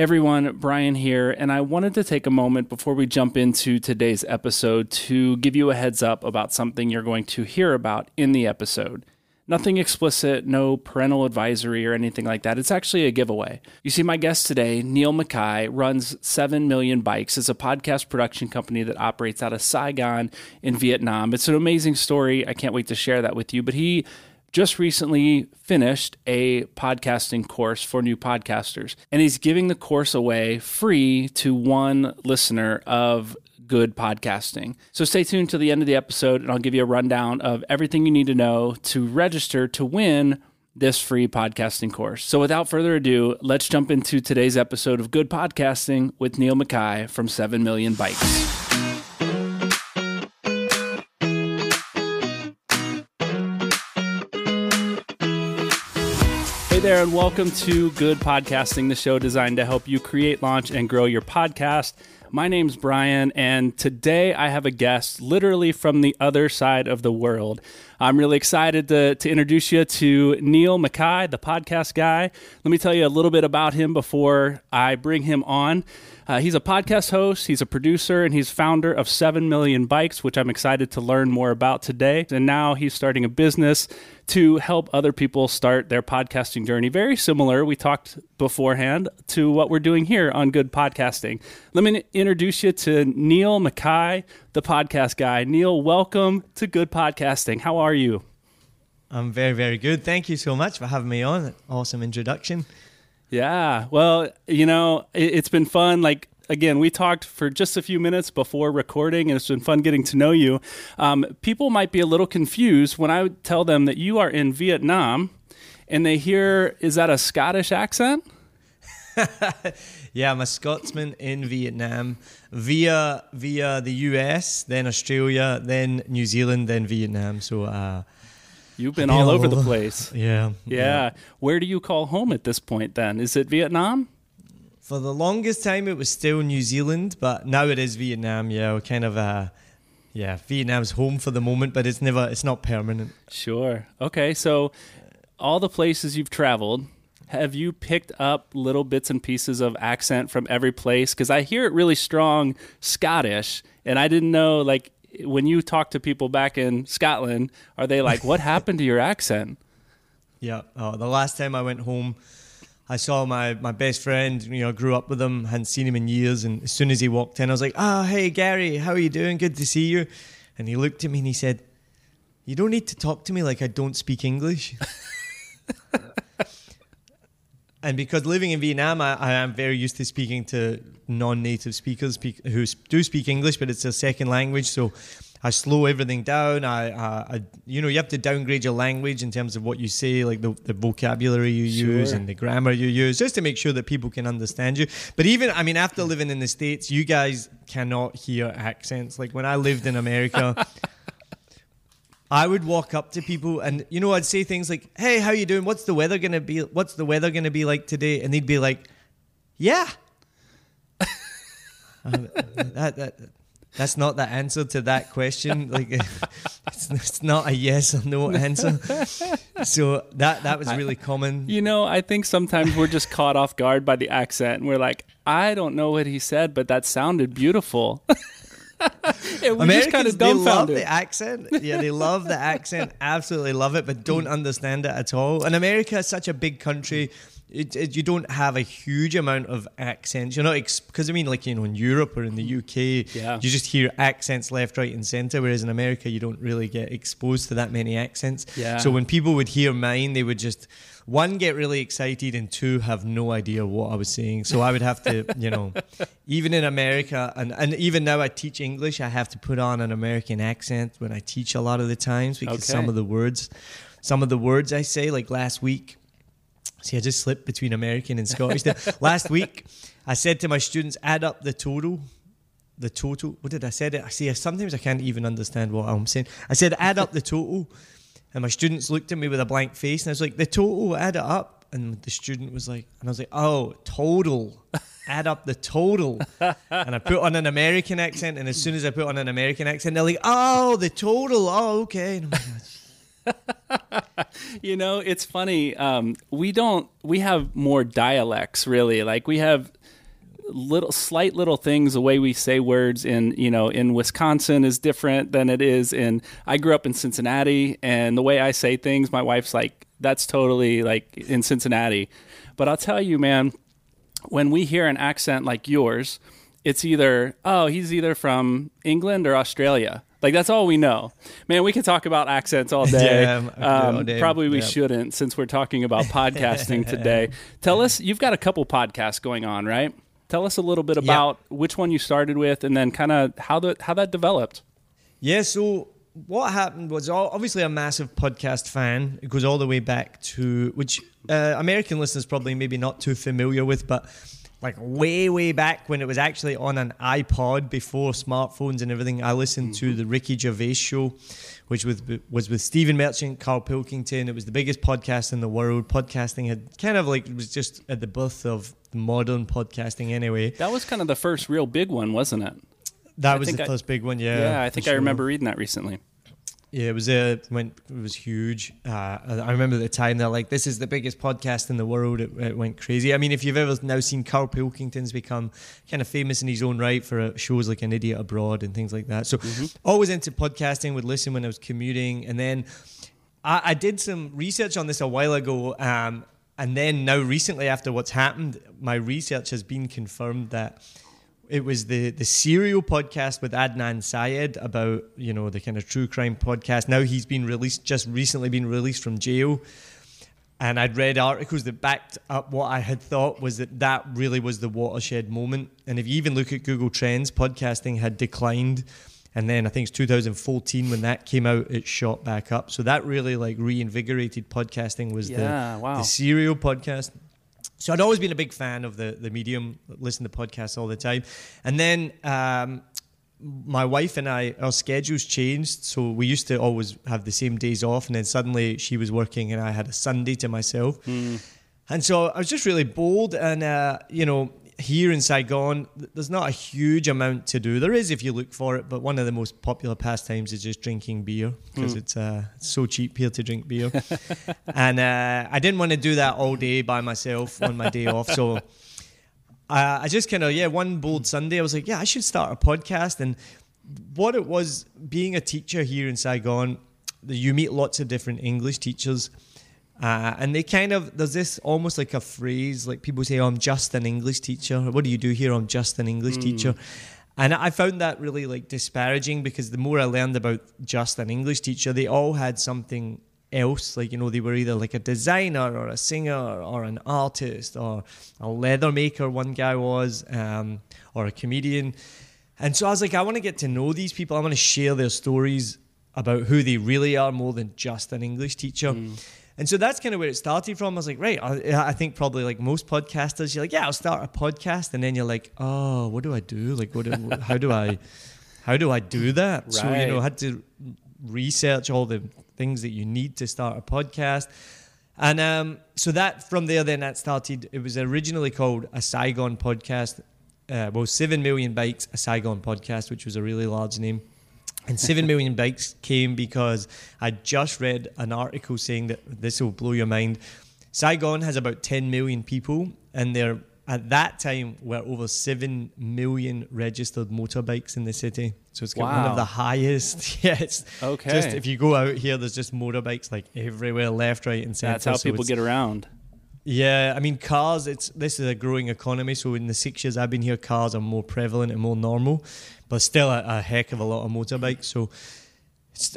Everyone, Brian here, and I wanted to take a moment before we jump into today's episode to give you a heads up about something you're going to hear about in the episode. Nothing explicit, no parental advisory or anything like that. It's actually a giveaway. You see, my guest today, Niall Mackay, runs 7 Million Bikes. It's a podcast production company that operates out of Saigon in Vietnam. It's an amazing story. I can't wait to share that with you. But he just recently finished a podcasting course for new podcasters, and he's giving the course away free to one listener of good podcasting. So stay tuned to the end of the episode, and I'll give you a rundown of everything you need to know to register to win this free podcasting course. So without further ado, let's jump into today's episode of Good Podcasting with Niall Mackay from 7 Million Bikes. Hey there, and welcome to Good Podcasting, the show designed to help you create, launch, and grow your podcast. My name's Brian, and today I have a guest literally from the other side of the world. I'm really excited to, to introduce you to Niall Mackay, the podcast guy. Let me tell you a little bit about him before I bring him on. Uh, he's a podcast host, he's a producer, and he's founder of 7 Million Bikes, which I'm excited to learn more about today. And now he's starting a business to help other people start their podcasting journey. Very similar, we talked beforehand, to what we're doing here on Good Podcasting. Let me introduce you to Niall Mackay, the podcast guy. Niall, welcome to Good Podcasting. How are you? I'm very, very good. Thank you so much for having me on. Awesome introduction. Yeah. Well, you know, it, has been fun. Like, again, we talked for just a few minutes before recording, and it's been fun getting to know you. Um, people might be a little confused when I tell them that you are in Vietnam and they hear, is that a Scottish accent? yeah, I'm a Scotsman in Vietnam via via the US, then Australia, then New Zealand, then Vietnam. So uh, You've been all over the place. Yeah, yeah. Yeah. Where do you call home at this point then? Is it Vietnam? For the longest time, it was still New Zealand, but now it is Vietnam. Yeah, we're kind of uh, yeah, Vietnam's home for the moment, but it's never, it's not permanent. Sure. Okay, so all the places you've traveled, have you picked up little bits and pieces of accent from every place? Because I hear it really strong Scottish, and I didn't know like when you talk to people back in Scotland, are they like, "What happened to your accent?" Yeah. Oh, the last time I went home, I saw my, my best friend. You know, grew up with him, hadn't seen him in years, and as soon as he walked in, I was like, "Oh, hey Gary, how are you doing? Good to see you." And he looked at me and he said, "You don't need to talk to me like I don't speak English." and because living in Vietnam, I, I, am very used to speaking to non-native speakers speak, who do speak English, but it's a second language. So I slow everything down. I, I, you know, you have to downgrade your language in terms of what you say, like the, the vocabulary you sure. use and the grammar you use, just to make sure that people can understand you. But even, I mean, after living in the states, you guys cannot hear accents. Like when I lived in America. I would walk up to people and you know I'd say things like, "Hey, how you doing? What's the weather going to be what's the weather going to be like today?" And they'd be like, "Yeah." um, that, that that's not the answer to that question. Like it's, it's not a yes or no answer. So that that was really common. You know, I think sometimes we're just caught off guard by the accent and we're like, "I don't know what he said, but that sounded beautiful." Americans, kind of they love the accent. Yeah, they love the accent. Absolutely love it, but don't understand it at all. And America is such a big country. It, it, you don't have a huge amount of accents. You're not because ex- I mean, like you know, in Europe or in the UK, yeah. you just hear accents left, right, and centre. Whereas in America, you don't really get exposed to that many accents. Yeah. So when people would hear mine, they would just one get really excited and two have no idea what I was saying. So I would have to, you know, even in America and, and even now I teach English, I have to put on an American accent when I teach a lot of the times because okay. some of the words some of the words I say, like last week. See, I just slipped between American and Scottish. last week, I said to my students, add up the total the total. What did I say? I see. Sometimes I can't even understand what I'm saying. I said, add up the total. And my students looked at me with a blank face, and I was like, the total, add it up. And the student was like, and I was like, oh, total, add up the total. and I put on an American accent, and as soon as I put on an American accent, they're like, oh, the total, oh, okay. you know, it's funny. Um, we don't. We have more dialects, really. Like we have little slight little things the way we say words in you know in Wisconsin is different than it is in I grew up in Cincinnati and the way I say things my wife's like that's totally like in Cincinnati but I'll tell you man when we hear an accent like yours it's either oh he's either from England or Australia like that's all we know. Man, we could talk about accents all day. yeah, um, all day. Probably we shouldn't since we're talking about podcasting today. Tell us, you've got a couple podcasts going on, right? Tell us a little bit about yep. which one you started with, and then kind of how the how that developed. Yeah. So what happened was obviously a massive podcast fan. It goes all the way back to which uh, American listeners probably maybe not too familiar with, but like way way back when it was actually on an iPod before smartphones and everything. I listened mm-hmm. to the Ricky Gervais show, which was was with Stephen Merchant, Carl Pilkington. It was the biggest podcast in the world. Podcasting had kind of like it was just at the birth of modern podcasting anyway. That was kind of the first real big one, wasn't it? That I was the I, first big one, yeah. Yeah, I think I remember reading that recently. Yeah, it was a went it was huge. Uh, I remember the time they're like, "This is the biggest podcast in the world." It, it, went crazy. I mean, if you've ever now seen Carl Pilkington's become kind of famous in his own right for uh, shows like An Idiot Abroad and things like that. So, mm-hmm. always into podcasting. Would listen when I was commuting, and then I, I did some research on this a while ago. Um, and then now recently, after what's happened, my research has been confirmed that it was the the serial podcast with Adnan Syed about you know the kind of true crime podcast. Now he's been released, just recently been released from jail, and I'd read articles that backed up what I had thought was that that really was the watershed moment. And if you even look at Google Trends, podcasting had declined, and then I think it's 2014 when that came out, it shot back up. So that really like reinvigorated podcasting. Was yeah, the wow. the serial podcast so I'd always been a big fan of the the medium, listen to podcasts all the time, and then um, my wife and I, our schedules changed. So we used to always have the same days off, and then suddenly she was working, and I had a Sunday to myself. Mm. And so I was just really bold, and uh, you know, here in Saigon, there's not a huge amount to do. There is if you look for it, but one of the most popular pastimes is just drinking beer because mm. it's, uh, it's so cheap here to drink beer. and uh, I didn't want to do that all day by myself on my day off, so uh, I just kind of yeah, one bold Sunday, I was like, yeah, I should start a podcast. And what it was being a teacher here in Saigon, you meet lots of different English teachers uh, and they kind of there's this almost like a phrase like people say, "Oh, I'm just an English teacher." What do you do here? I'm just an English mm. teacher. And I found that really like disparaging because the more I learned about just an English teacher, they all had something else. Like, you know, they were either like a designer or a singer or an artist or a leather maker, one guy was, um, or a comedian. And so I was like, I want to get to know these people. I want to share their stories about who they really are more than just an English teacher. Mm. And so that's kind of where it started from. I was like, right, I, I, think probably like most podcasters, you're like, yeah, I'll start a podcast, and then you're like, oh, what do I do? Like, what? Do, how do I, how do I do that? Right. So you know, I had to research all the things that you need to start a podcast. And um, so that from there, then that started. It was originally called a Saigon podcast. Uh, well, seven million bikes, a Saigon podcast, which was a really large name. And 7 million bikes came because I just read an article saying that this will blow your mind. Saigon has about 10 million people, and there at that time were over 7 million registered motorbikes in the city. So it's wow. one of the highest. yeah, it's okay. just if you go out here, there's just motorbikes like everywhere, left, right, and center. That's how so people get around. Yeah, I mean cars. It's this is a growing economy. So in the six years I've been here, cars are more prevalent and more normal, but still a, a heck of a lot of motorbikes. So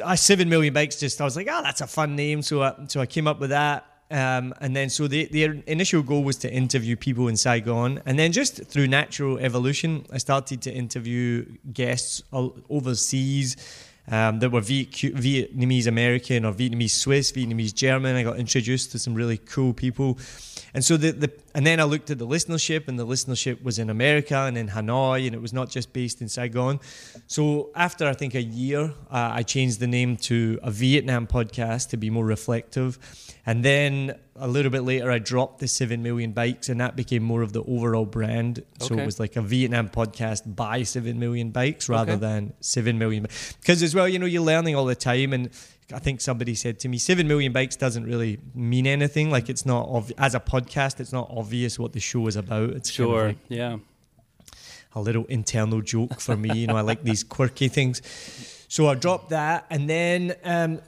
I seven million bikes. Just I was like, oh, that's a fun name. So I, so I came up with that. Um, and then so the the initial goal was to interview people in Saigon, and then just through natural evolution, I started to interview guests overseas um, that were Vietnamese American or Vietnamese Swiss, Vietnamese German. I got introduced to some really cool people. And so the, the and then I looked at the listenership, and the listenership was in America and in Hanoi, and it was not just based in Saigon. So after I think a year, uh, I changed the name to a Vietnam podcast to be more reflective. And then a little bit later, I dropped the 7 million bikes, and that became more of the overall brand. So okay. it was like a Vietnam podcast by 7 million bikes rather okay. than 7 million. Because as well, you know, you're learning all the time. And I think somebody said to me, 7 million bikes doesn't really mean anything. Like it's not, ov- as a podcast, it's not obvious what the show is about. It's sure. Kind of like, yeah. a little internal joke for me. You know, I like these quirky things. So I dropped that, and then um,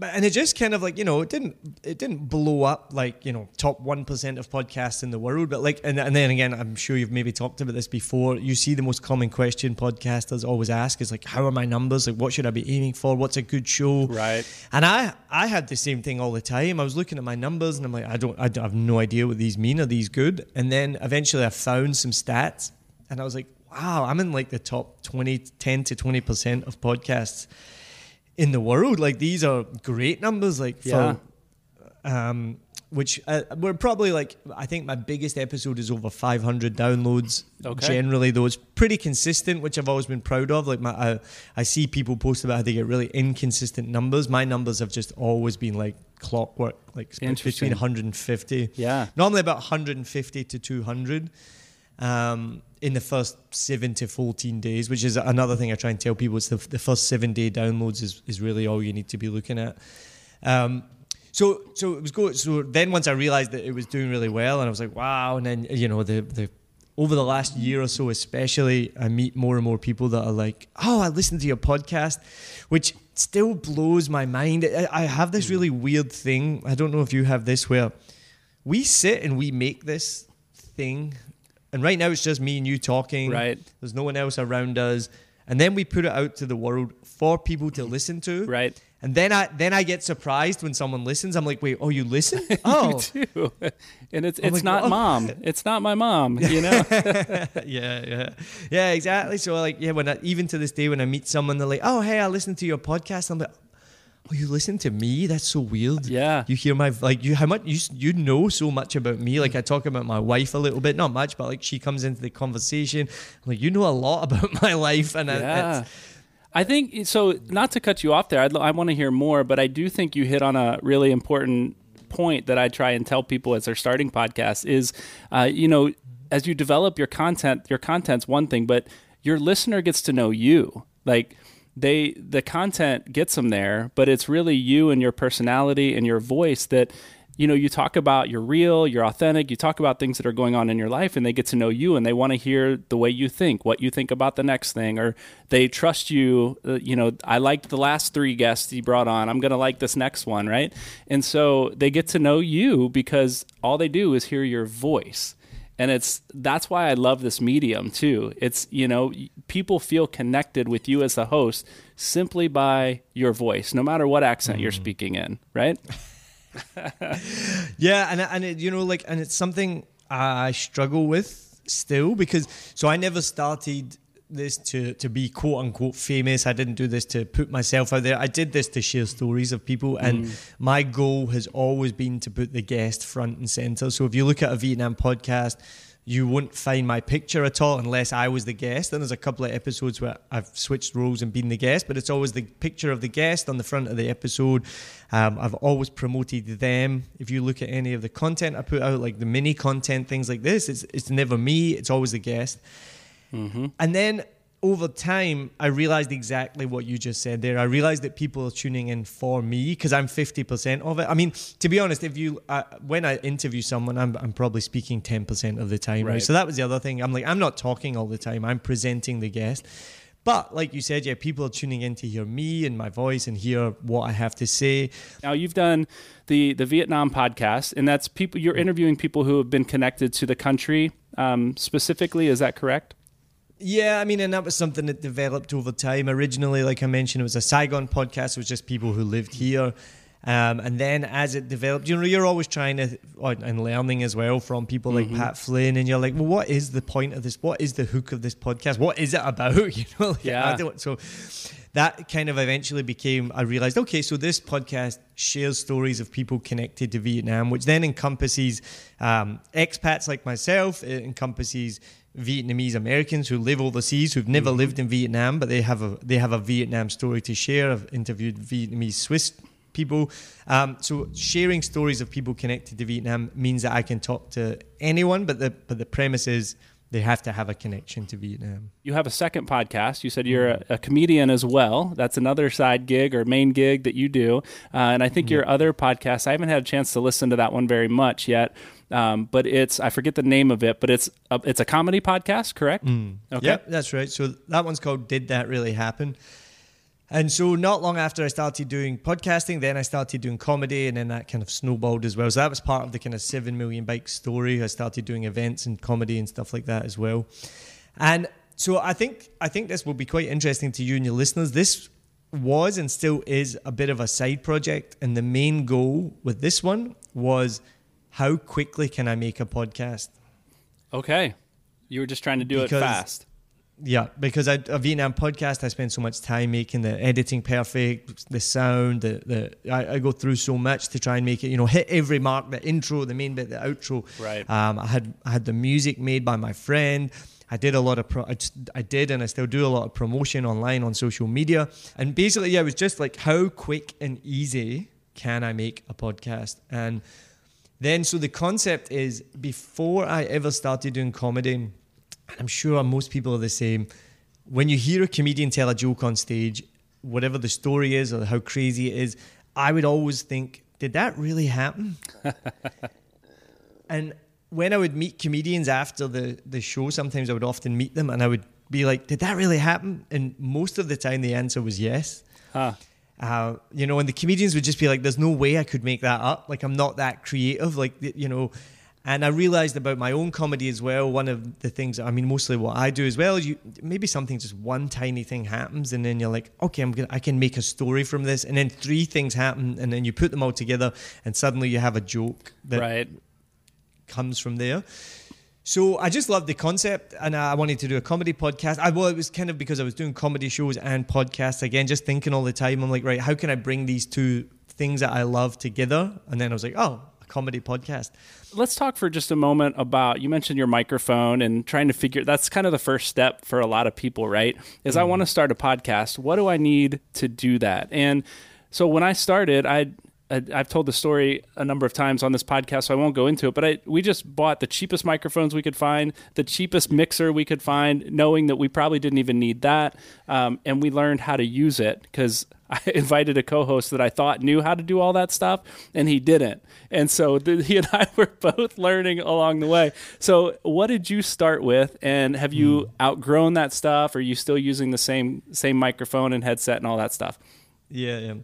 but and it just kind of like you know it didn't it didn't blow up like you know top one percent of podcasts in the world, but like and, and then again I'm sure you've maybe talked about this before. You see the most common question podcasters always ask is like how are my numbers? Like what should I be aiming for? What's a good show? Right. And I I had the same thing all the time. I was looking at my numbers and I'm like I don't I, don't, I have no idea what these mean. Are these good? And then eventually I found some stats and I was like wow I'm in like the top 20 10 to 20 percent of podcasts in the world. Like these are great numbers. Like for, yeah. um, which uh, we're probably like I think my biggest episode is over 500 downloads. Okay. Generally, though, it's pretty consistent, which I've always been proud of. Like my, I, I see people post about how they get really inconsistent numbers. My numbers have just always been like clockwork, like between 150. Yeah, normally about 150 to 200 um, in the first seven to 14 days, which is another thing I try and tell people. It's the, the first seven day downloads is, is really all you need to be looking at. Um, so so it was good. So then once I realized that it was doing really well, and I was like, wow. And then you know the the over the last year or so, especially, I meet more and more people that are like, oh, I listened to your podcast, which still blows my mind. I, I have this really weird thing. I don't know if you have this where we sit and we make this thing and right now it's just me and you talking. Right. There's no one else around us. And then we put it out to the world for people to listen to. Right. And then I then I get surprised when someone listens. I'm like, wait, oh, you listen? Oh, you do. And it's I'm it's like, not mom. It's not my mom. You know. yeah, yeah, yeah, exactly. So like, yeah, when I, even to this day, when I meet someone, they're like, oh, hey, I listened to your podcast. I'm like, oh, you listen to me? That's so weird. Yeah. You hear my like you how much you you know so much about me. Like I talk about my wife a little bit, not much, but like she comes into the conversation. I'm like you know a lot about my life, and yeah. I think so. Not to cut you off there, I'd, I want to hear more, but I do think you hit on a really important point that I try and tell people as they're starting podcasts is, uh, you know, as you develop your content, your content's one thing, but your listener gets to know you. Like they the content gets them there, but it's really you and your personality and your voice that you know you talk about you're real you're authentic you talk about things that are going on in your life and they get to know you and they want to hear the way you think what you think about the next thing or they trust you uh, you know i liked the last three guests you brought on i'm going to like this next one right? And so they get to know you because all they do is hear your voice and it's that's why I love this medium too. It's you know people feel connected with you as the host simply by your voice, no matter what accent mm. you're speaking in, right? yeah, and and it, you know like and it's something I struggle with still because so I never started this to to be quote unquote famous. I didn't do this to put myself out there. I did this to share stories of people, and mm. my goal has always been to put the guest front and center. So if you look at a Vietnam podcast, you won't find my picture at all unless I was the guest. And there's a couple of episodes where I've switched roles and been the guest, but it's always the picture of the guest on the front of the episode. Um, I've always promoted them. If you look at any of the content I put out, like the mini content, things like this, it's, it's never me, it's always the guest. Mm-hmm. And then over time, I realized exactly what you just said there. I realized that people are tuning in for me because I'm 50% of it. I mean, to be honest, if you, uh, when I interview someone, I'm, I'm probably speaking 10% of the time, right. right? So that was the other thing. I'm like, I'm not talking all the time, I'm presenting the guest. But like you said, yeah, people are tuning in to hear me and my voice and hear what I have to say. Now you've done the the Vietnam podcast, and that's people you're interviewing people who have been connected to the country um, specifically. Is that correct? Yeah, I mean, and that was something that developed over time. Originally, like I mentioned, it was a Saigon podcast. It was just people who lived here. Um, and then as it developed, you know, you're always trying to and learning as well from people like mm-hmm. Pat Flynn, and you're like, well, what is the point of this? What is the hook of this podcast? What is it about? You know, like, yeah. so that kind of eventually became. I realized, okay, so this podcast shares stories of people connected to Vietnam, which then encompasses um, expats like myself. It encompasses Vietnamese Americans who live overseas who've never mm-hmm. lived in Vietnam, but they have a they have a Vietnam story to share. I've interviewed Vietnamese Swiss people. Um, so sharing stories of people connected to Vietnam means that I can talk to anyone, but the but the premise is they have to have a connection to Vietnam. You have a second podcast. You said you're a, a comedian as well. That's another side gig or main gig that you do. Uh, and I think your other podcast, I haven't had a chance to listen to that one very much yet. Um, but it's I forget the name of it, but it's a, it's a comedy podcast, correct? Mm. Okay, yep, that's right. So that one's called "Did That Really Happen?" And so, not long after I started doing podcasting, then I started doing comedy, and then that kind of snowballed as well. So, that was part of the kind of 7 million bike story. I started doing events and comedy and stuff like that as well. And so, I think, I think this will be quite interesting to you and your listeners. This was and still is a bit of a side project. And the main goal with this one was how quickly can I make a podcast? Okay. You were just trying to do because, it fast. Yeah, because I, a Vietnam podcast, I spend so much time making the editing perfect, the sound, the the I, I, go through so much to try and make it, you know, hit every mark, the intro, the main bit, the outro. Right. Um, I had I had the music made by my friend. I did a lot of pro- I, just, I did and I still do a lot of promotion online on social media. And basically, yeah, it was just like how quick and easy can I make a podcast? And then so the concept is before I ever started doing comedy and I'm sure most people are the same. When you hear a comedian tell a joke on stage, whatever the story is or how crazy it is, I would always think, did that really happen? and when I would meet comedians after the, the show, sometimes I would often meet them and I would be like, did that really happen? And most of the time, the answer was yes. Huh. Uh, you know, and the comedians would just be like, there's no way I could make that up. Like, I'm not that creative. Like, you know, and I realized about my own comedy as well. One of the things, I mean, mostly what I do as well, you maybe something just one tiny thing happens, and then you're like, okay, I'm gonna, I can make a story from this, and then three things happen, and then you put them all together, and suddenly you have a joke that right. comes from there. So I just loved the concept, and I wanted to do a comedy podcast. I well, it was kind of because I was doing comedy shows and podcasts again, just thinking all the time. I'm like, right, how can I bring these two things that I love together? And then I was like, oh, a comedy podcast. Let's talk for just a moment about you mentioned your microphone and trying to figure that's kind of the first step for a lot of people, right? Is mm. I want to start a podcast. What do I need to do that? And so when I started, I I've told the story a number of times on this podcast, so I won't go into it. But I, we just bought the cheapest microphones we could find, the cheapest mixer we could find, knowing that we probably didn't even need that. Um, and we learned how to use it because I invited a co-host that I thought knew how to do all that stuff, and he didn't. And so the, he and I were both learning along the way. So, what did you start with, and have you mm. outgrown that stuff? Or are you still using the same same microphone and headset and all that stuff? Yeah, yeah.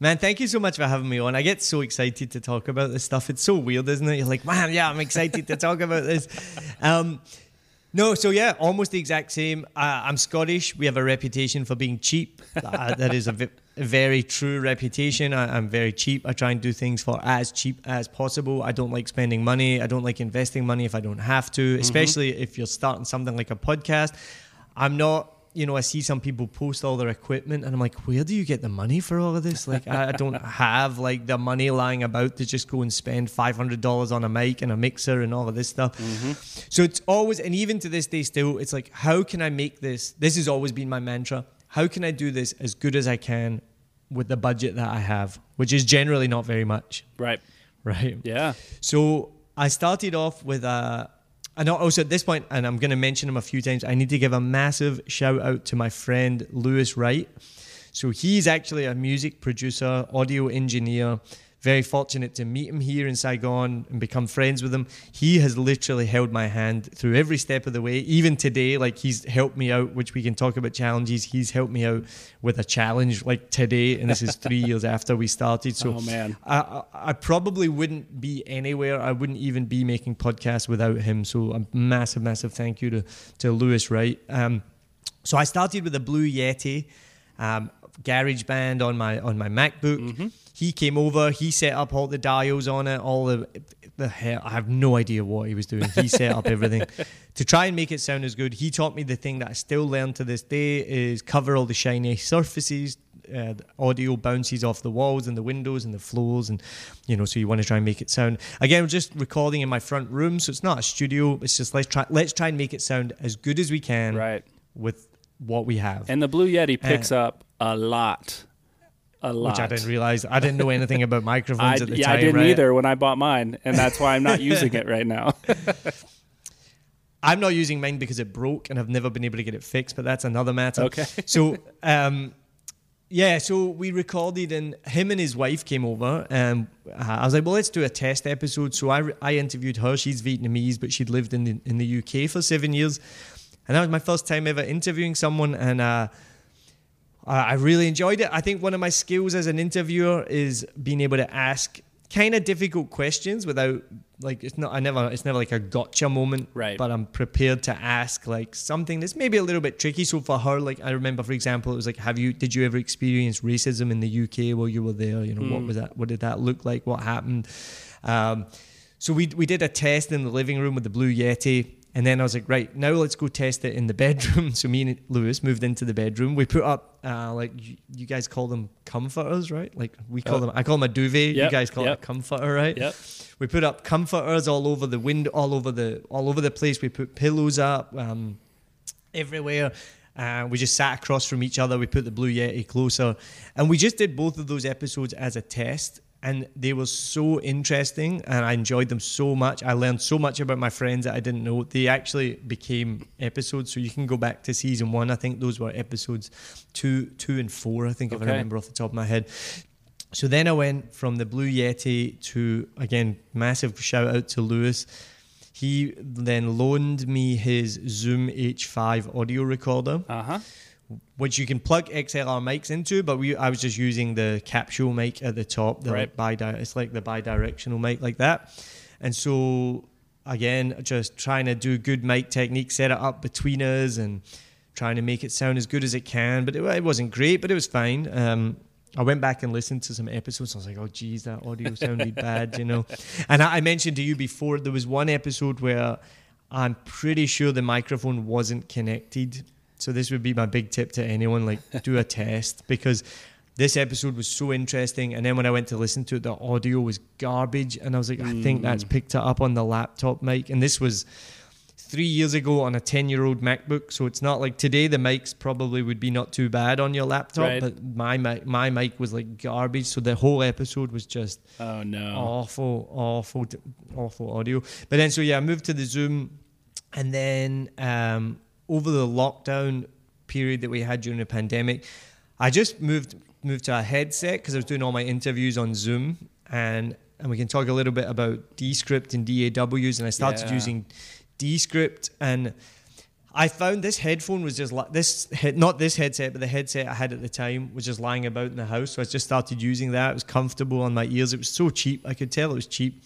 Man, thank you so much for having me on. I get so excited to talk about this stuff. It's so weird, isn't it? You're like, man, yeah, I'm excited to talk about this. Um, no, so yeah, almost the exact same. Uh, I'm Scottish. We have a reputation for being cheap. Uh, that is a, v- a very true reputation. I, am very cheap. I try and do things for as cheap as possible. I don't like spending money. I don't like investing money if I don't have to, mm-hmm. especially mm-hmm. if you're starting something like a podcast. I'm not you know, I see some people post all their equipment, and I'm like, where do you get the money for all of this? Like, I, don't have like the money lying about to just go and spend five hundred dollars on a mic and a mixer and all of this stuff. Mm-hmm. So it's always, and even to this day, still, it's like, how can I make this? This has always been my mantra. How can I do this as good as I can with the budget that I have, which is generally not very much. Right. Right. Yeah. So I started off with a and also at this point, and I'm going to mention him a few times, I need to give a massive shout out to my friend Lewis Wright. So he's actually a music producer, audio engineer, very fortunate to meet him here in Saigon and become friends with him. He has literally held my hand through every step of the way. Even today, like he's helped me out, which we can talk about challenges. He's helped me out with a challenge like today, and this is three years after we started. So, oh man, I, I probably wouldn't be anywhere. I wouldn't even be making podcasts without him. So, a massive, massive thank you to to Lewis Wright. Um, so I started with a Blue Yeti. Um, GarageBand on my on my MacBook. Mm-hmm. He came over. He set up all the dials on it. All the the hell. I have no idea what he was doing. He set up everything to try and make it sound as good. He taught me the thing that I still learn to this day is cover all the shiny surfaces. Uh, audio bounces off the walls and the windows and the floors and you know so you want to try and make it sound again I'm just recording in my front room so it's not a studio it's just let's try let's try and make it sound as good as we can right with what we have and the blue yeti picks uh, up a lot. A lot. Which I didn't realize. I didn't know anything about microphones I, at the yeah, time. I didn't right? either when I bought mine, and that's why I'm not using it right now. I'm not using mine because it broke and I've never been able to get it fixed, but that's another matter. Okay. so, um, yeah, so we recorded, and him and his wife came over, and I was like, "Well, let's do a test episode." So I, I interviewed her. She's Vietnamese, but she'd lived in the, in the UK for seven years, and that was my first time ever interviewing someone, and uh, I really enjoyed it. I think one of my skills as an interviewer is being able to ask kind of difficult questions without like it's not I never it's never like a gotcha moment right but I'm prepared to ask like something that's maybe a little bit tricky so for her like I remember for example it was like have you did you ever experience racism in the UK while you were there you know mm. what hmm. was that what did that look like what happened um, so we we did a test in the living room with the blue yeti and then I was like, right, now let's go test it in the bedroom. So me and Lewis moved into the bedroom. We put up, uh, like, you, you, guys call them comforters, right? Like, we call oh. them, I call them a duvet. Yep, you guys call yep. it a comforter, right? Yep. We put up comforters all over the window, all over the, all over the place. We put pillows up um, everywhere. Uh, we just sat across from each other. We put the Blue Yeti closer. And we just did both of those episodes as a test and they were so interesting and I enjoyed them so much. I learned so much about my friends that I didn't know. They actually became episodes, so you can go back to season one. I think those were episodes two, two and four. I think okay. if I remember off the top of my head. So then I went from the Blue Yeti to again massive shout out to Lewis. He then loaned me his Zoom H5 audio recorder. Uh huh which you can plug XLR mics into, but we I was just using the capsule mic at the top, the right. bi it's like the bi-directional mic like that. And so again, just trying to do good mic technique, set it up between us and trying to make it sound as good as it can. But it, it wasn't great, but it was fine. Um, I went back and listened to some episodes. I was like, oh, geez, that audio sounded bad, you know. And I, I mentioned to you before, there was one episode where I'm pretty sure the microphone wasn't connected so this would be my big tip to anyone: like do a test because this episode was so interesting. And then when I went to listen to it, the audio was garbage, and I was like, mm. I think that's mm. picked it up on the laptop mic. And this was three years ago on a 10 year old MacBook. So it's not like today the mics probably would be not too bad on your laptop, right. but my mic, my mic was like garbage. So the whole episode was just oh no awful, awful, awful audio. But then so yeah, I moved to the Zoom, and then um, over the lockdown period that we had during the pandemic, I just moved moved to a headset because I was doing all my interviews on Zoom, and and we can talk a little bit about Descript and DAWs, and I started yeah. using Descript and. I found this headphone was just like this, not this headset, but the headset I had at the time was just lying about in the house. So I just started using that. It was comfortable on my ears. It was so cheap. I could tell it was cheap.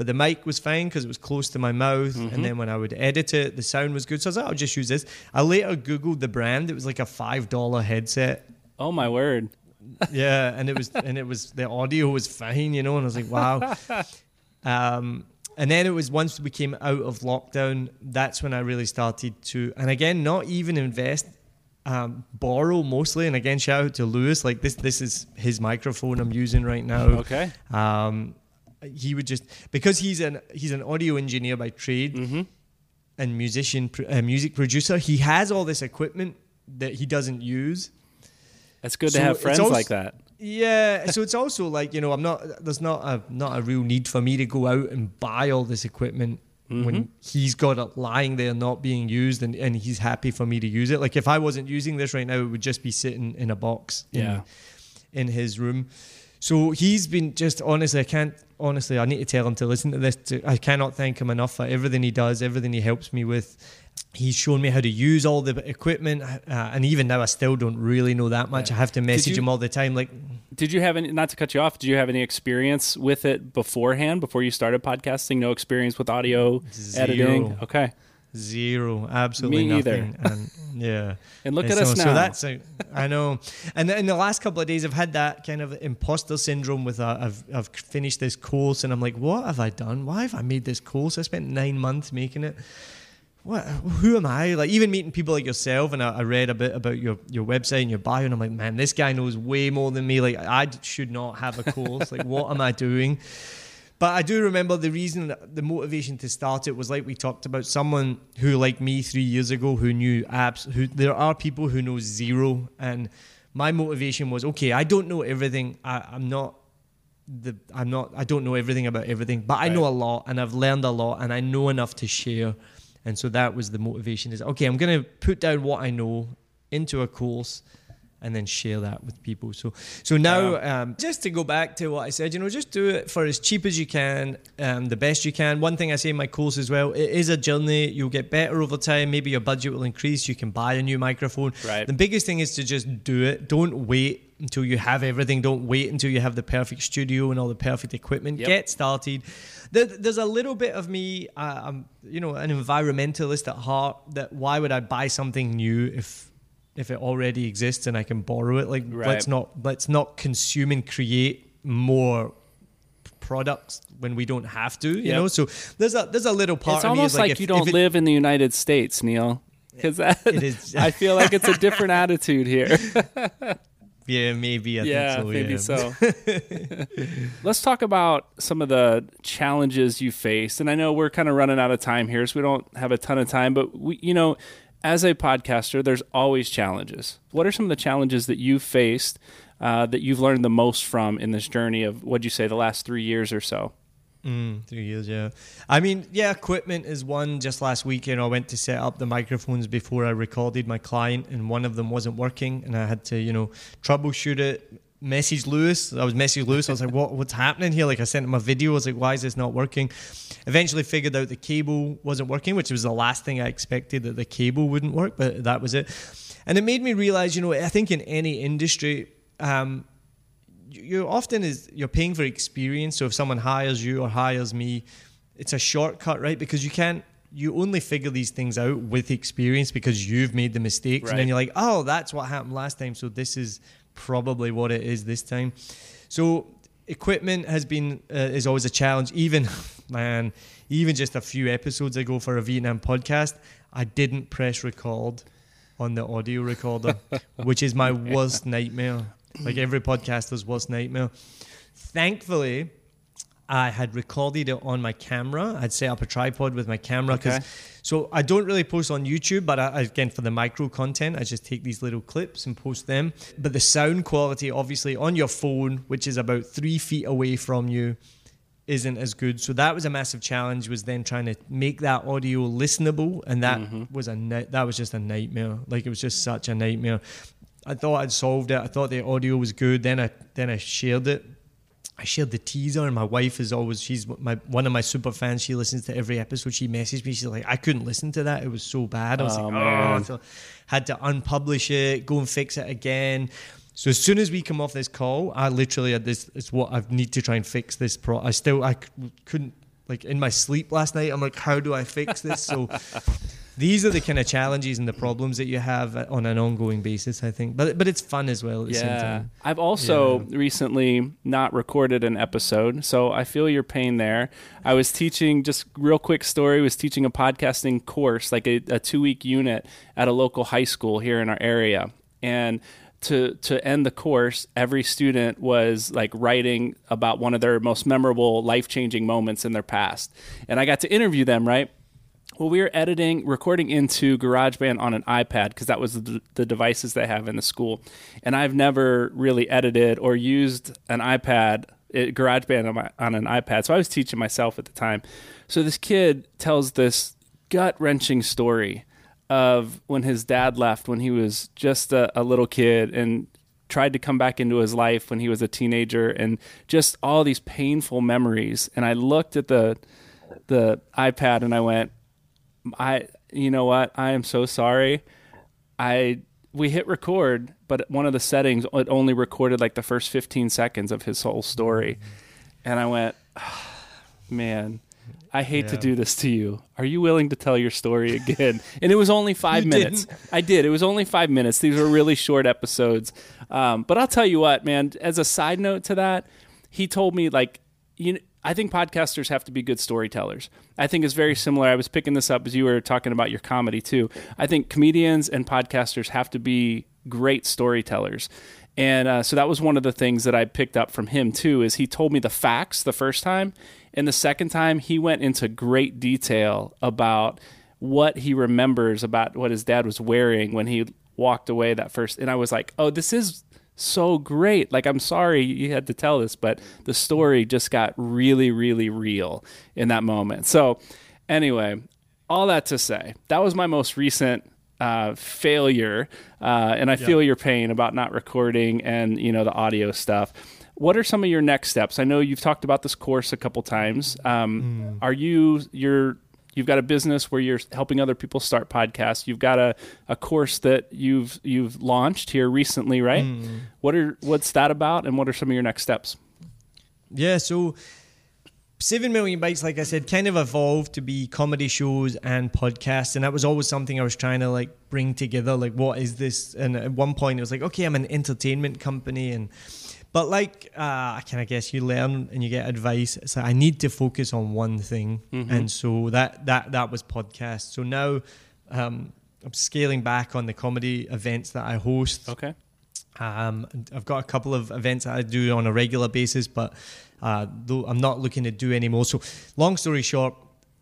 But the mic was fine because it was close to my mouth. Mm-hmm. And then when I would edit it, the sound was good. So I was like, I'll just use this. I later Googled the brand. It was like a $5 headset. Oh, my word. yeah. And it was, and it was, the audio was fine, you know, and I was like, wow. um, and then it was once we came out of lockdown, that's when I really started to, and again, not even invest um, borrow mostly. And again, shout out to Lewis. Like this, this is his microphone I'm using right now. Okay. Um, he would just because he's an he's an audio engineer by trade mm-hmm. and musician uh, music producer. He has all this equipment that he doesn't use. It's good so to have friends also, like that. Yeah, so it's also like you know I'm not there's not a not a real need for me to go out and buy all this equipment mm-hmm. when he's got it lying there not being used and, and he's happy for me to use it. Like if I wasn't using this right now, it would just be sitting in a box yeah. in, in his room. So he's been just honestly, I can't honestly, I need to tell him to listen to this. To, I cannot thank him enough for everything he does, everything he helps me with. He's shown me how to use all the equipment, uh, and even now I still don't really know that much. Yeah. I have to message you, him all the time. Like, did you have any? Not to cut you off, did you have any experience with it beforehand, before you started podcasting? No experience with audio Zero. editing. Okay. Zero, absolutely Me nothing. And yeah, and look and at so, us now. So that's a, I know. And in the last couple of days, I've had that kind of imposter syndrome. With uh, I've I've finished this course, and I'm like, what have I done? Why have I made this course? I spent nine months making it. What? Who am I? Like even meeting people like yourself, and I, I read a bit about your your website and your bio, and I'm like, man, this guy knows way more than me. Like I should not have a course. like what am I doing? But I do remember the reason, the motivation to start it was like we talked about someone who, like me, three years ago, who knew apps. Who there are people who know zero, and my motivation was okay. I don't know everything. I, I'm not the. I'm not. I don't know everything about everything, but I know a lot, and I've learned a lot, and I know enough to share. And so that was the motivation is okay, I'm going to put down what I know into a course and then share that with people. So, so now, um, just to go back to what I said, you know, just do it for as cheap as you can, um, the best you can. One thing I say in my course as well, it is a journey. You'll get better over time. Maybe your budget will increase. You can buy a new microphone. Right. The biggest thing is to just do it. Don't wait until you have everything. Don't wait until you have the perfect studio and all the perfect equipment. Yep. Get started. there's a little bit of me. Uh, I'm, you know, an environmentalist at heart. That why would I buy something new if if it already exists and I can borrow it. Like right. let's not let's not consume and create more products when we don't have to. You yep. know, so there's a there's a little part. It's almost like, like if, you don't it, live in the United States, Niall. Because I feel like it's a different attitude here. yeah, maybe. I yeah, so, maybe yeah. so. Let's talk about some of the challenges you faced, and I know we're kind of running out of time here, so we don't have a ton of time. But we, you know, as a podcaster, there's always challenges. What are some of the challenges that you've faced uh, that you've learned the most from in this journey of, what'd you say, the last three years or so? Mm, three years, yeah. I mean, yeah, equipment is one. Just last weekend, I went to set up the microphones before I recorded my client, and one of them wasn't working, and I had to, you know, troubleshoot it, message Lewis. I was messaging Lewis. I was like, "What? What's happening here?" Like, I sent him a video. I was like, "Why is this not working?" Eventually, figured out the cable wasn't working, which was the last thing I expected that the cable wouldn't work, but that was it. And it made me realize, you know, I think in any industry, um, you often is you're paying for experience. So if someone hires you or hires me, it's a shortcut, right? Because you can't you only figure these things out with experience because you've made the mistakes right. and then you're like oh that's what happened last time so this is probably what it is this time. So equipment has been uh, is always a challenge. Even man, even just a few episodes ago for a Vietnam podcast, I didn't press record on the audio recorder, which is my worst nightmare. Like every podcaster's worst nightmare. Thankfully, I had recorded it on my camera. I'd set up a tripod with my camera okay. so I don't really post on YouTube, but I, again for the micro content, I just take these little clips and post them. But the sound quality, obviously, on your phone, which is about three feet away from you, isn't as good. So that was a massive challenge. Was then trying to make that audio listenable, and that mm-hmm. was a that was just a nightmare. Like it was just such a nightmare. I thought I'd solved it. I thought the audio was good. Then I then I shared it I shared the teaser, and my wife is always she's my one of my super fans. She listens to every episode. She messaged me. She's like, I couldn't listen to that. It was so bad. I was oh, like, man. oh, so had to unpublish it, go and fix it again. So as soon as we come off this call, I literally had this. It's what I need to try and fix this. Pro. I still I couldn't like in my sleep last night. I'm like, how do I fix this? So these are the kind of challenges and the problems that you have uh, on an ongoing basis, I think. But but it's fun as well. yeah, I've also yeah. recently not recorded an episode, so I feel your pain there. I was teaching just real quick story. Was teaching a podcasting course, like a, a two week unit at a local high school here in our area, and to to end the course, every student was like writing about one of their most memorable, life changing moments in their past, and I got to interview them. Right, well, we were editing, recording into GarageBand on an iPad because that was the, the, devices they have in the school. And I've never really edited or used an iPad, it, GarageBand on, my, on an iPad. So I was teaching myself at the time. So this kid tells this gut wrenching story of when his dad left when he was just a, a little kid and tried to come back into his life when he was a teenager and just all these painful memories. And I looked at the the iPad and I went, I you know what? I am so sorry. I we hit record, but one of the settings it only recorded like the first 15 seconds of his whole story. And I went, oh, "Man, I hate yeah. to do this to you. Are you willing to tell your story again?" and it was only 5 minutes. Didn't. I did. It was only 5 minutes. These were really short episodes. Um, but I'll tell you what, man, as a side note to that, he told me like you I think podcasters have to be good storytellers. I think it's very similar. I was picking this up as you were talking about your comedy too. I think comedians and podcasters have to be great storytellers. And uh, so that was one of the things that I picked up from him too. Is he told me the facts the first time, and the second time he went into great detail about what he remembers about what his dad was wearing when he walked away that first. And I was like, oh, this is so great. Like, I'm sorry you had to tell this, but the story just got really, really real in that moment. So, anyway, all that to say, that was my most recent uh, failure, uh, and I yeah. feel your pain about not recording and you know the audio stuff. What are some of your next steps? I know you've talked about this course a couple times. Um, mm. Are you you're you've got a business where you're helping other people start podcasts. You've got a, a course that you've you've launched here recently, right? Mm. What are what's that about, and what are some of your next steps? Yeah, so Seven Million Bikes, like I said, kind of evolved to be comedy shows and podcasts, and that was always something I was trying to like bring together. Like, what is this? And at one point, it was like, okay, I'm an entertainment company, and but like, uh, I kind of guess you learn and you get advice. It's like I need to focus on one thing, mm-hmm. and so that that that was podcast. So now um, I'm scaling back on the comedy events that I host. Okay. Um, I've got a couple of events that I do on a regular basis, but uh, though I'm not looking to do anymore. So, long story short,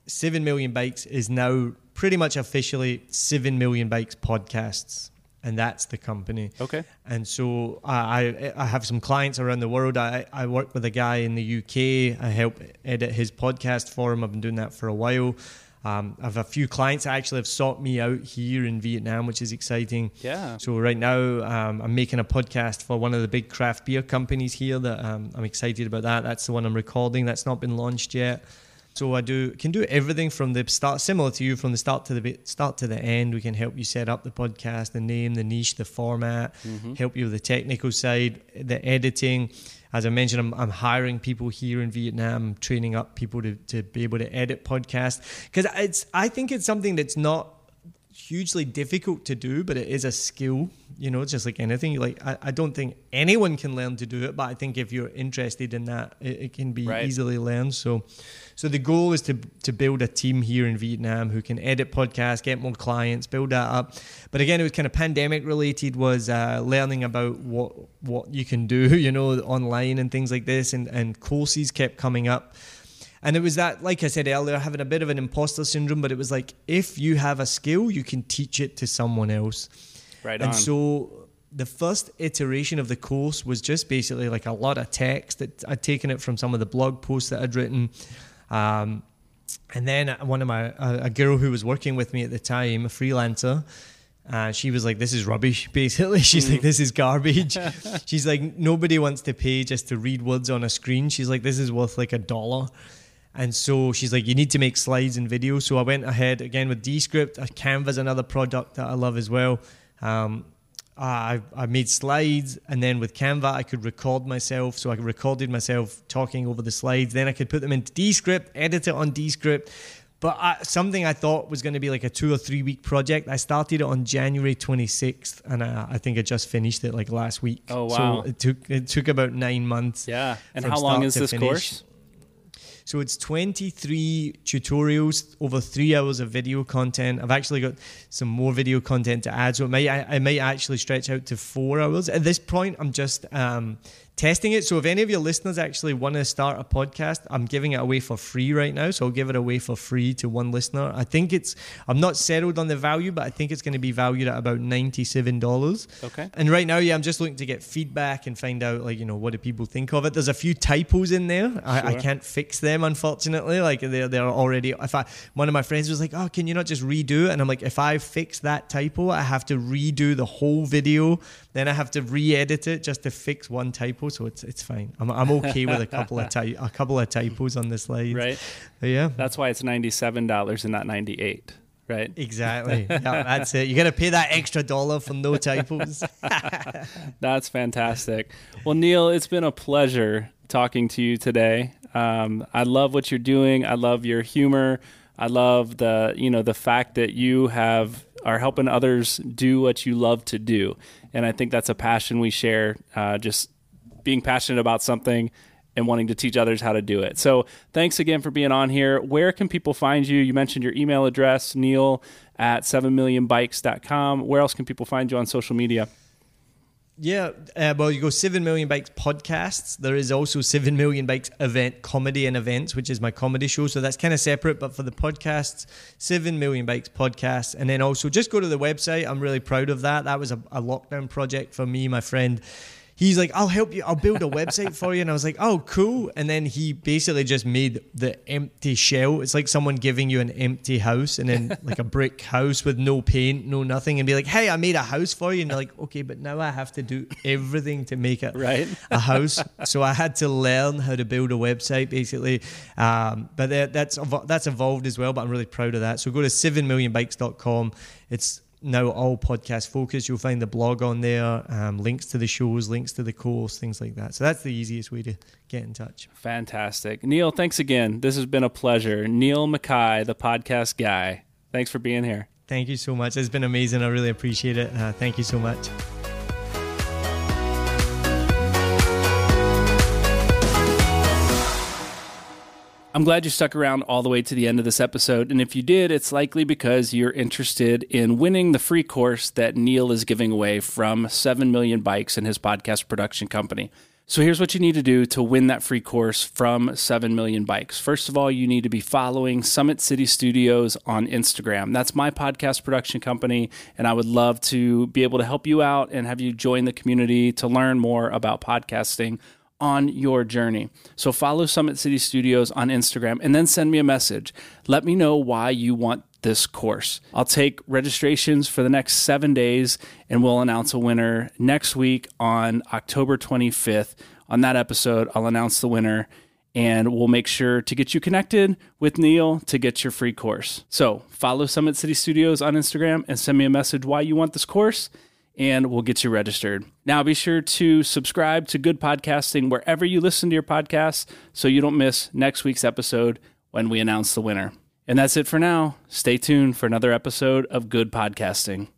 Seven Million Bikes is now pretty much officially Seven Million Bikes Podcasts, and that's the company. Okay. And so I I have some clients around the world. I I work with a guy in the UK. I help edit his podcast for him. I've been doing that for a while. Um, I have a few clients that actually have sought me out here in Vietnam, which is exciting. Yeah. So right now, um, I'm making a podcast for one of the big craft beer companies here. That um, I'm excited about that. That's the one I'm recording. That's not been launched yet. So I do can do everything from the start, similar to you, from the start to the start to the end. We can help you set up the podcast, the name, the niche, the format, mm-hmm. help you with the technical side, the editing as I mentioned, I'm, I'm hiring people here in Vietnam, training up people to, to be able to edit podcasts because it's I think it's something that's not hugely difficult to do, but it is a skill. You know, just like anything. Like I, I don't think anyone can learn to do it, but I think if you're interested in that, it, it can be right. easily learned. So, so the goal is to to build a team here in Vietnam who can edit podcasts, get more clients, build that up. But again, it was kind of pandemic related. Was uh, learning about what what you can do, you know, online and things like this, and and courses kept coming up. And it was that, like I said earlier, having a bit of an imposter syndrome, but it was like if you have a skill, you can teach it to someone else. Right. And on. so the first iteration of the course was just basically like a lot of text that I'd taken it from some of the blog posts that I'd written. Um, and then one of my, a, a girl who was working with me at the time, a freelancer, uh, she was like, "This is rubbish." Basically, she's mm. like, "This is garbage." she's like, "Nobody wants to pay just to read words on a screen." She's like, "This is worth like a dollar." And so she's like, you need to make slides and videos. So I went ahead again with Descript. Canva's another product that I love as well. Um, I, I made slides, and then with Canva, I could record myself. So I recorded myself talking over the slides. Then I could put them into Descript, edit it on Descript. But I, something I thought was going to be like a two or three week project, I started it on January 26th, and I, I think I just finished it like last week. Oh wow! So it took it took about nine months. Yeah. And how long is this finish. course? So it's 23 tutorials over three hours of video content. I've actually got some more video content to add, so it might I, I might actually stretch out to four hours. At this point, I'm just um, testing it. So if any of your listeners actually want to start a podcast, I'm giving it away for free right now. So I'll give it away for free to one listener. I think it's I'm not settled on the value, but I think it's going to be valued at about ninety seven dollars. Okay. And right now, yeah, I'm just looking to get feedback and find out like you know what do people think of it. There's a few typos in there. Sure. I, I, can't fix them unfortunately. Like they're they're already. If I one of my friends was like, oh, can you not just redo it? And I'm like, if I fix that typo, I have to redo the whole video. Then I have to re-edit it just to fix one typo so it's it's fine. I'm, I'm okay with a couple of ty- a couple of typos on the slide. Right. Yeah. That's why it's ninety seven dollars and not ninety eight. Right. Exactly. yeah, that's it. You got to pay that extra dollar for no typos. that's fantastic. Well, Niall, it's been a pleasure talking to you today. Um, I love what you're doing. I love your humor. I love the you know the fact that you have are helping others do what you love to do, and I think that's a passion we share. Uh, just being passionate about something and wanting to teach others how to do it. So thanks again for being on here. Where can people find you? You mentioned your email address, neil at 7millionbikes.com. Where else can people find you on social media? Yeah, uh, well, you go Seven Million Bikes podcasts. There is also Seven Million Bikes event comedy and events, which is my comedy show. So that's kind of separate. But for the podcasts, Seven Million Bikes podcasts, and then also just go to the website. I'm really proud of that. That was a, a lockdown project for me, my friend he's like, I'll help you. I'll build a website for you. And I was like, oh, cool. And then he basically just made the empty shell. It's like someone giving you an empty house and then like a brick house with no paint, no nothing, and be like, hey, I made a house for you. And you're like, okay, but now I have to do everything to make it right. a house. so I had to learn how to build a website basically. Um, but that, that's, that's evolved as well. But I'm really proud of that. So go to 7millionbikes.com. It's now all podcast focus. You'll find the blog on there, um, links to the shows, links to the course, things like that. So that's the easiest way to get in touch. Fantastic. Niall, thanks again. This has been a pleasure. Niall Mackay, the podcast guy. Thanks for being here. Thank you so much. It's been amazing. I really appreciate it. Uh, thank you so much. I'm glad you stuck around all the way to the end of this episode. And if you did, it's likely because you're interested in winning the free course that Niall is giving away from 7 Million Bikes and his podcast production company. So here's what you need to do to win that free course from 7 Million Bikes. First of all, you need to be following Summit City Studios on Instagram. That's my podcast production company, and I would love to be able to help you out and have you join the community to learn more about podcasting on your journey. So follow Summit City Studios on Instagram and then send me a message. Let me know why you want this course. I'll take registrations for the next seven days and we'll announce a winner next week on October 25th. On that episode, I'll announce the winner and we'll make sure to get you connected with Niall to get your free course. So follow Summit City Studios on Instagram and send me a message why you want this course and we'll get you registered. Now, be sure to subscribe to Good Podcasting wherever you listen to your podcasts so you don't miss next week's episode when we announce the winner. And that's it for now. Stay tuned for another episode of Good Podcasting.